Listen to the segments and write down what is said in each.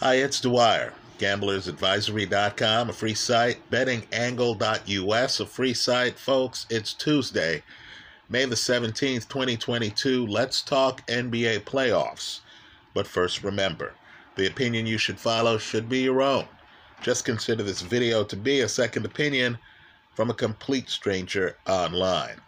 Hi, it's Dwyer. GamblersAdvisory.com, a free site. BettingAngle.us, a free site. Folks, it's Tuesday, May the 17th, 2022. Let's talk NBA playoffs. But first, remember the opinion you should follow should be your own. Just consider this video to be a second opinion from a complete stranger online.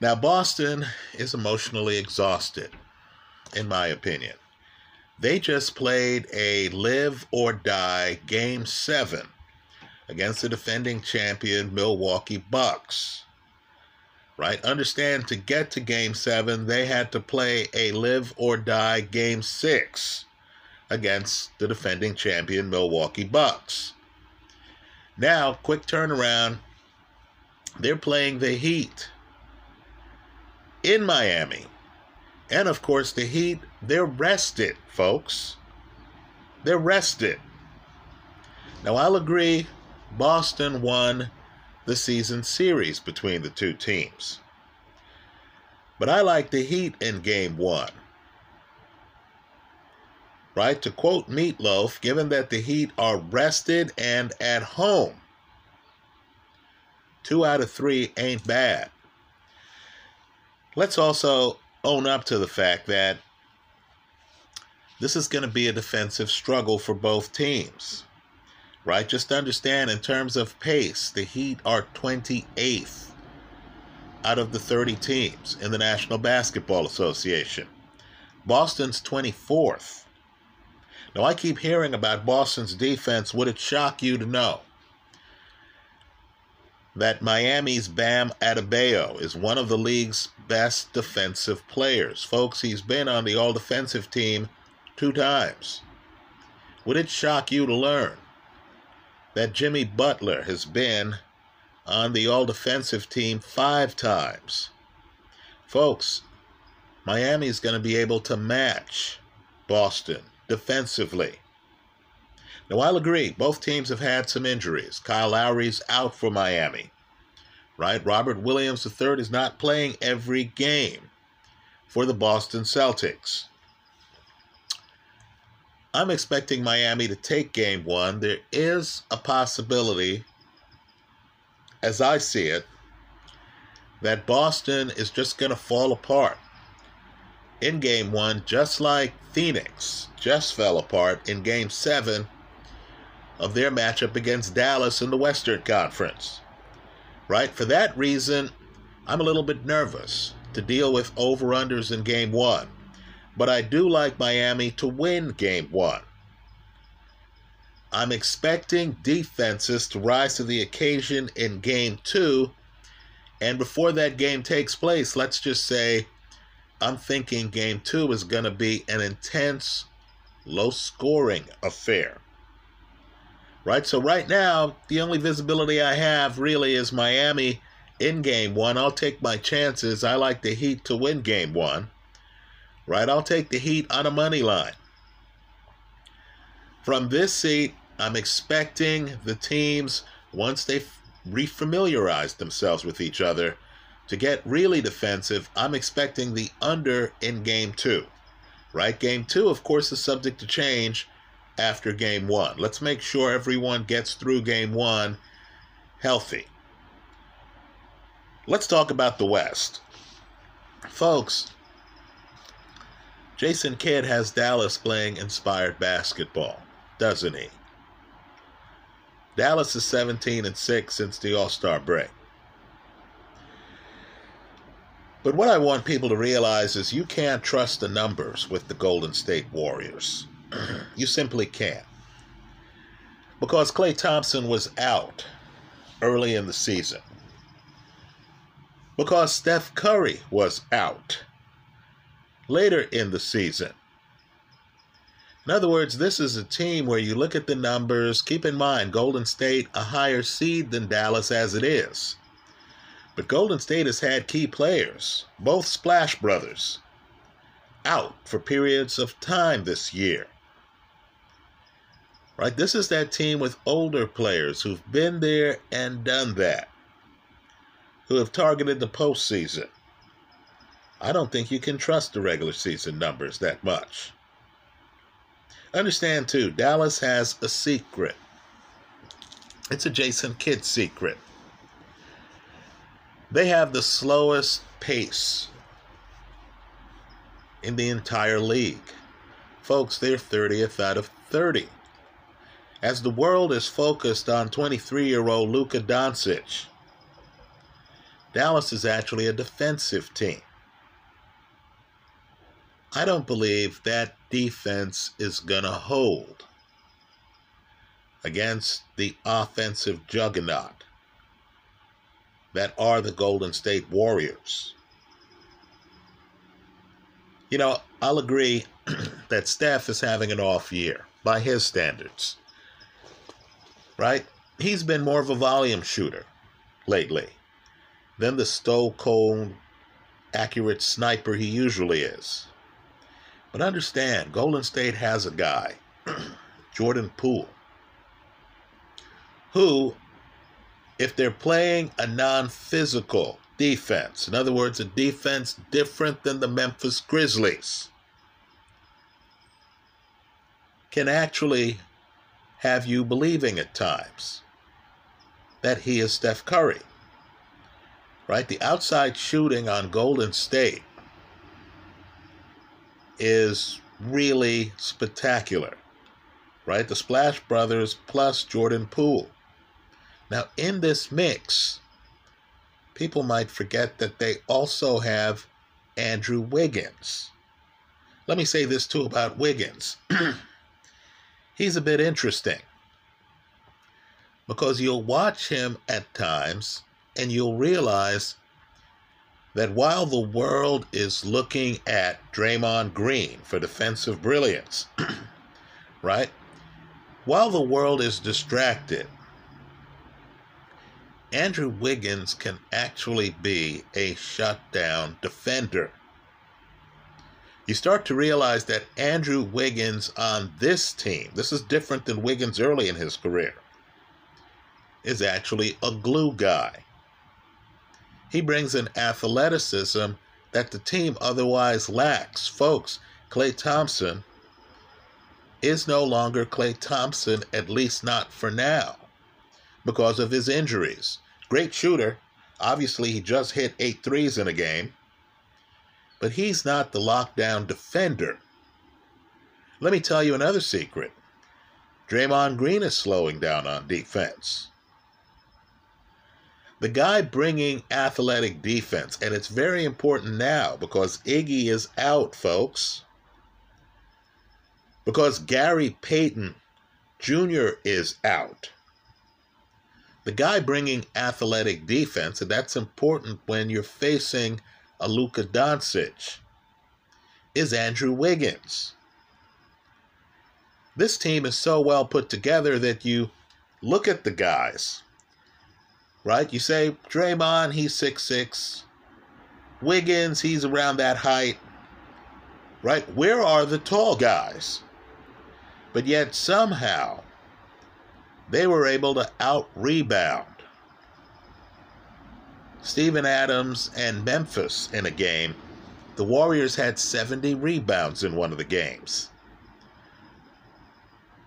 Now, Boston is emotionally exhausted, in my opinion. They just played a live or die game seven against the defending champion Milwaukee Bucks. Right? Understand to get to game seven, they had to play a live or die game six against the defending champion Milwaukee Bucks. Now, quick turnaround. They're playing the Heat in Miami. And of course, the Heat, they're rested, folks. They're rested. Now, I'll agree, Boston won the season series between the two teams. But I like the Heat in game one. Right? To quote Meatloaf, given that the Heat are rested and at home, two out of three ain't bad. Let's also own up to the fact that this is going to be a defensive struggle for both teams. Right? Just understand in terms of pace, the Heat are 28th out of the 30 teams in the National Basketball Association. Boston's 24th. Now, I keep hearing about Boston's defense. Would it shock you to know that Miami's Bam Adebayo is one of the league's best defensive players. Folks, he's been on the all defensive team two times. Would it shock you to learn that Jimmy Butler has been on the all defensive team five times? Folks, Miami's going to be able to match Boston defensively. Now, I'll agree, both teams have had some injuries. Kyle Lowry's out for Miami, right? Robert Williams III is not playing every game for the Boston Celtics. I'm expecting Miami to take game one. There is a possibility, as I see it, that Boston is just going to fall apart in game one, just like Phoenix just fell apart in game seven of their matchup against Dallas in the Western Conference. Right? For that reason, I'm a little bit nervous to deal with over unders in game one. But I do like Miami to win game one. I'm expecting defenses to rise to the occasion in game two. And before that game takes place, let's just say I'm thinking game two is going to be an intense, low scoring affair right? So right now, the only visibility I have really is Miami in game one. I'll take my chances. I like the Heat to win game one, right? I'll take the Heat on a money line. From this seat, I'm expecting the teams, once they've refamiliarized themselves with each other, to get really defensive. I'm expecting the under in game two, right? Game two, of course, is subject to change after game one. Let's make sure everyone gets through game one healthy. Let's talk about the West. Folks, Jason Kidd has Dallas playing inspired basketball, doesn't he? Dallas is 17 and 6 since the All Star break. But what I want people to realize is you can't trust the numbers with the Golden State Warriors you simply can't. Because Klay Thompson was out early in the season. Because Steph Curry was out later in the season. In other words, this is a team where you look at the numbers. Keep in mind, Golden State a higher seed than Dallas as it is. But Golden State has had key players, both Splash Brothers, out for periods of time this year right? This is that team with older players who've been there and done that, who have targeted the postseason. I don't think you can trust the regular season numbers that much. Understand too, Dallas has a secret. It's a Jason Kidd secret. They have the slowest pace in the entire league. Folks, they're 30th out of 30. As the world is focused on 23 year old Luka Doncic, Dallas is actually a defensive team. I don't believe that defense is going to hold against the offensive juggernaut that are the Golden State Warriors. You know, I'll agree that Steph is having an off year by his standards. Right? He's been more of a volume shooter lately than the stone cold, accurate sniper he usually is. But understand, Golden State has a guy, Jordan Poole, who, if they're playing a non physical defense, in other words, a defense different than the Memphis Grizzlies, can actually have you believing at times that he is Steph Curry. Right? The outside shooting on Golden State is really spectacular. Right? The Splash Brothers plus Jordan Poole. Now, in this mix, people might forget that they also have Andrew Wiggins. Let me say this too about Wiggins. He's a bit interesting because you'll watch him at times and you'll realize that while the world is looking at Draymond Green for defensive brilliance, right? While the world is distracted, Andrew Wiggins can actually be a shutdown defender. You start to realize that Andrew Wiggins on this team, this is different than Wiggins early in his career, is actually a glue guy. He brings an athleticism that the team otherwise lacks. Folks, Klay Thompson is no longer Klay Thompson, at least not for now, because of his injuries. Great shooter. Obviously, he just hit eight threes in a game, but he's not the lockdown defender. Let me tell you another secret Draymond Green is slowing down on defense the guy bringing athletic defense, and it's very important now because Iggy is out, folks. Because Gary Payton Jr. is out. The guy bringing athletic defense, and that's important when you're facing a Luka Doncic, is Andrew Wiggins. This team is so well put together that you look at the guys right? You say Draymond, he's six six. Wiggins, he's around that height. Right? Where are the tall guys? But yet somehow they were able to out rebound Steven Adams and Memphis in a game. The Warriors had 70 rebounds in one of the games.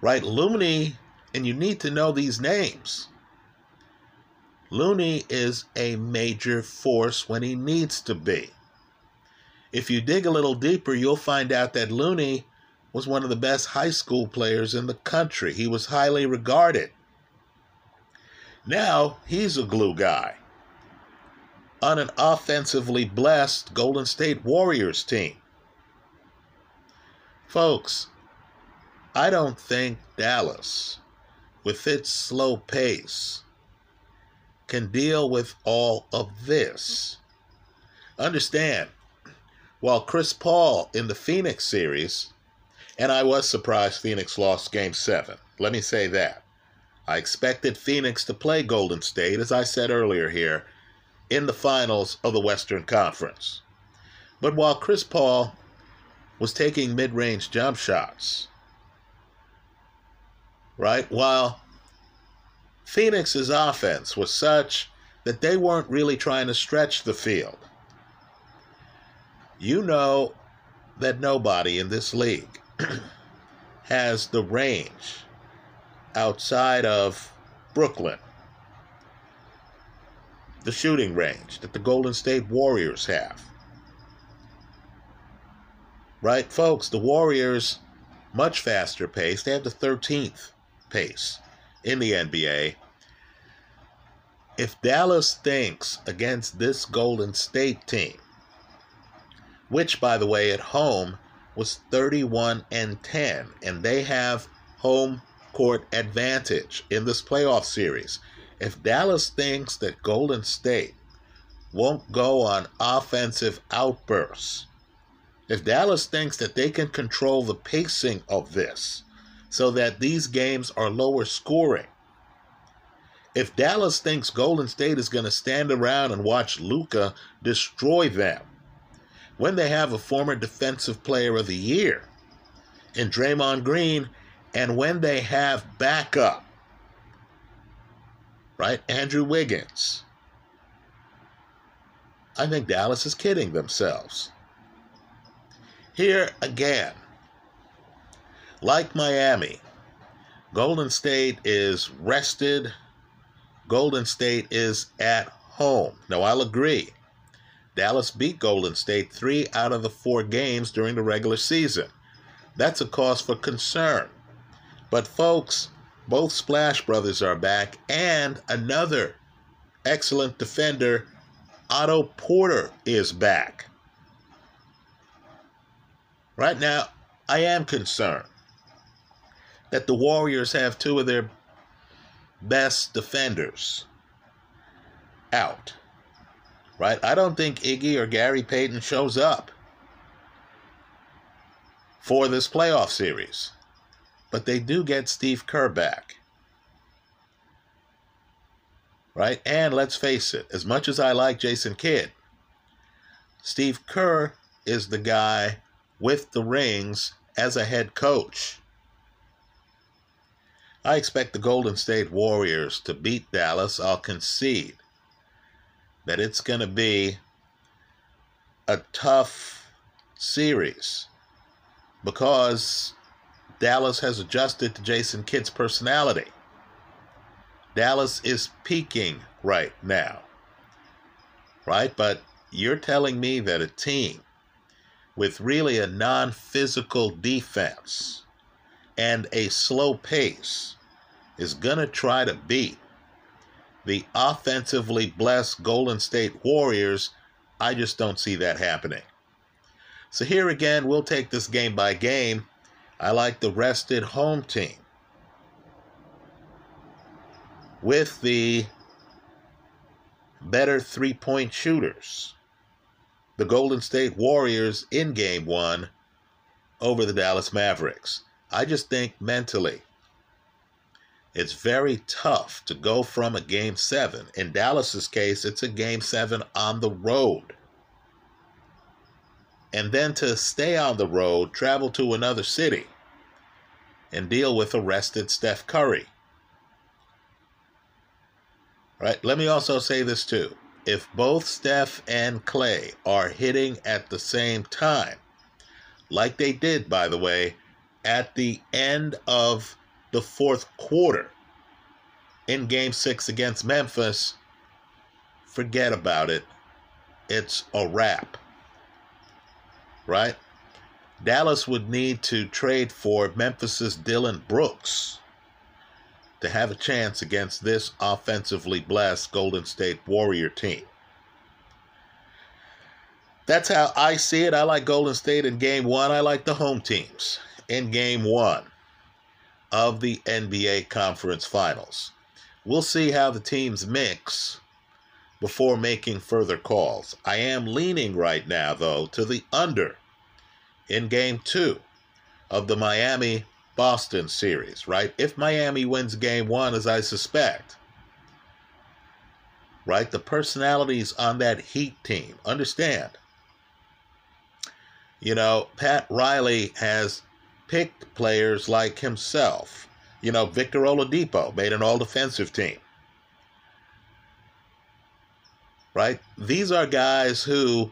Right? Looney, and you need to know these names. Looney is a major force when he needs to be. If you dig a little deeper, you'll find out that Looney was one of the best high school players in the country. He was highly regarded. Now he's a glue guy on an offensively blessed Golden State Warriors team. Folks, I don't think Dallas, with its slow pace, can deal with all of this. Understand, while Chris Paul in the Phoenix series, and I was surprised Phoenix lost game seven, let me say that. I expected Phoenix to play Golden State, as I said earlier here, in the finals of the Western Conference. But while Chris Paul was taking mid range jump shots, right, while Phoenix's offense was such that they weren't really trying to stretch the field. You know that nobody in this league has the range outside of Brooklyn, the shooting range that the Golden State Warriors have. Right, folks, the Warriors, much faster pace. They have the 13th pace in the NBA. If Dallas thinks against this Golden State team, which, by the way, at home was 31 and 10, and they have home court advantage in this playoff series. If Dallas thinks that Golden State won't go on offensive outbursts, if Dallas thinks that they can control the pacing of this so that these games are lower scoring, if Dallas thinks Golden State is going to stand around and watch Luka destroy them, when they have a former defensive player of the year in Draymond Green, and when they have backup, right? Andrew Wiggins. I think Dallas is kidding themselves. Here again, like Miami, Golden State is rested. Golden State is at home. Now, I'll agree. Dallas beat Golden State three out of the four games during the regular season. That's a cause for concern. But, folks, both Splash Brothers are back, and another excellent defender, Otto Porter, is back. Right now, I am concerned that the Warriors have two of their best defenders out. Right? I don't think Iggy or Gary Payton shows up for this playoff series. But they do get Steve Kerr back. Right? And let's face it, as much as I like Jason Kidd, Steve Kerr is the guy with the rings as a head coach. I expect the Golden State Warriors to beat Dallas. I'll concede that it's going to be a tough series because Dallas has adjusted to Jason Kidd's personality. Dallas is peaking right now. Right? But you're telling me that a team with really a non physical defense and a slow pace is going to try to beat the offensively blessed Golden State Warriors. I just don't see that happening. So, here again, we'll take this game by game. I like the rested home team with the better three point shooters the Golden State Warriors in game one over the Dallas Mavericks. I just think mentally, it's very tough to go from a game seven. In Dallas's case, it's a game seven on the road. And then to stay on the road, travel to another city, and deal with arrested Steph Curry. Right? Let me also say this too if both Steph and Klay are hitting at the same time, like they did, by the way, at the end of the fourth quarter in game six against Memphis, forget about it. It's a wrap. Right? Dallas would need to trade for Memphis's Dillon Brooks to have a chance against this offensively blessed Golden State Warrior team. That's how I see it. I like Golden State in game one. I like the home teams in game one of the NBA Conference Finals. We'll see how the teams mix before making further calls. I am leaning right now, though, to the under in game two of the Miami Boston series, right? If Miami wins game one, as I suspect, right? The personalities on that Heat team, understand. You know, Pat Riley has picked players like himself. You know, Victor Oladipo made an all defensive team. Right? These are guys who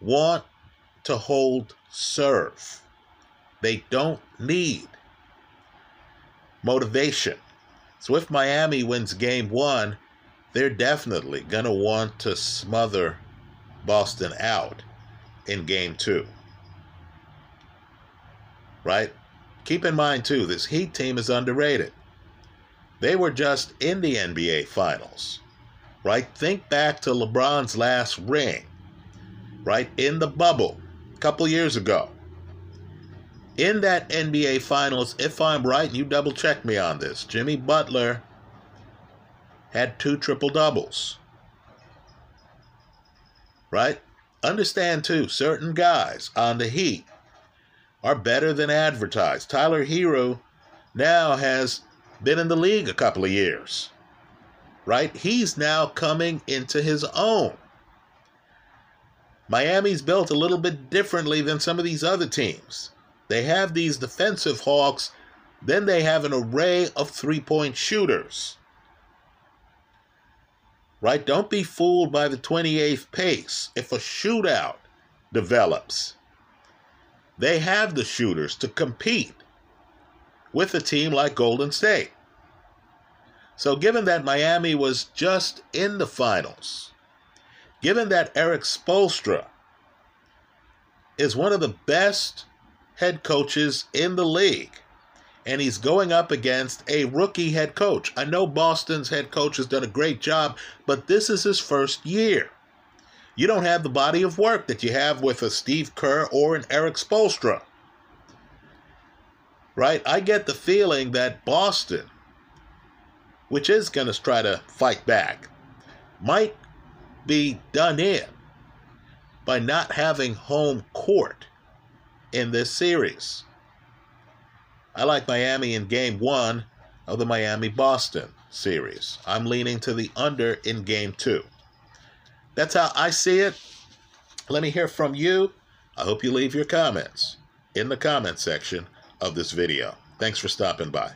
want to hold serve They don't need motivation. So if Miami wins game one, they're definitely going to want to smother Boston out in game two. Right? Keep in mind, too, this Heat team is underrated. They were just in the NBA Finals. Right? Think back to LeBron's last ring. Right? In the bubble a couple years ago. In that NBA Finals, if I'm right, and you double check me on this, Jimmy Butler had two triple doubles. Right? Understand too, certain guys on the Heat are better than advertised. Tyler Herro now has been in the league a couple of years. Right? He's now coming into his own. Miami's built a little bit differently than some of these other teams. They have these defensive hawks, then they have an array of three point shooters right? Don't be fooled by the 28th pace. If a shootout develops, they have the shooters to compete with a team like Golden State. So, given that Miami was just in the finals, given that Erik Spoelstra is one of the best head coaches in the league, and he's going up against a rookie head coach. I know Boston's head coach has done a great job, but this is his first year. You don't have the body of work that you have with a Steve Kerr or an Erik Spoelstra. Right? I get the feeling that Boston, which is going to try to fight back, might be done in by not having home court in this series. I like Miami in game one of the Miami Boston series. I'm leaning to the under in game two. That's how I see it. Let me hear from you. I hope you leave your comments in the comment section of this video. Thanks for stopping by.